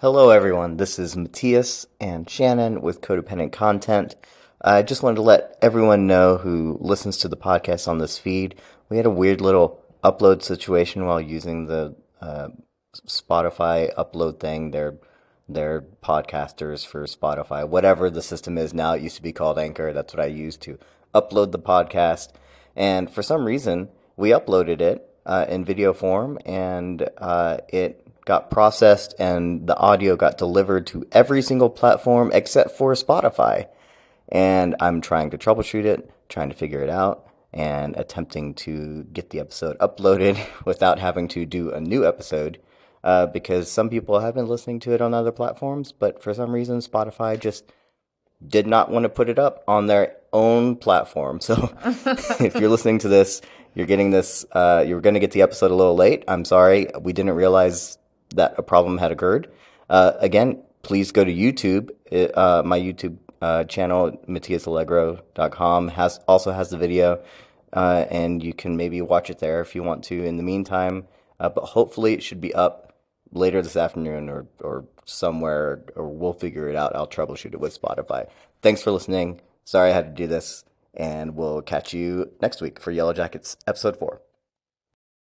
Hello, everyone. This is Mattias and Shannon with Codependent Content. I just wanted to let everyone know who listens to the podcast on this feed. We had a weird little upload situation while using the uh, Spotify upload thing. They're they're podcasters for Spotify, whatever the system is now. It used to be called Anchor. That's what I used to upload the podcast. And for some reason, we uploaded it uh, in video form, and uh, it got processed, and the audio got delivered to every single platform except for Spotify. And I'm trying to troubleshoot it, trying to figure it out, and attempting to get the episode uploaded without having to do a new episode. Uh, because some people have been listening to it on other platforms, but for some reason, Spotify just did not want to put it up on their own platform. So if you're listening to this, you're getting this, uh, you're going to get the episode a little late. I'm sorry. We didn't realize that a problem had occurred. Uh, again, please go to YouTube. It, uh, my YouTube uh, channel, MattiasAlegro.com, has also has the video, uh, and you can maybe watch it there if you want to. In the meantime, uh, but hopefully it should be up later this afternoon or or somewhere, or we'll figure it out. I'll troubleshoot it with Spotify. Thanks for listening. Sorry I had to do this, and we'll catch you next week for Yellowjackets episode four.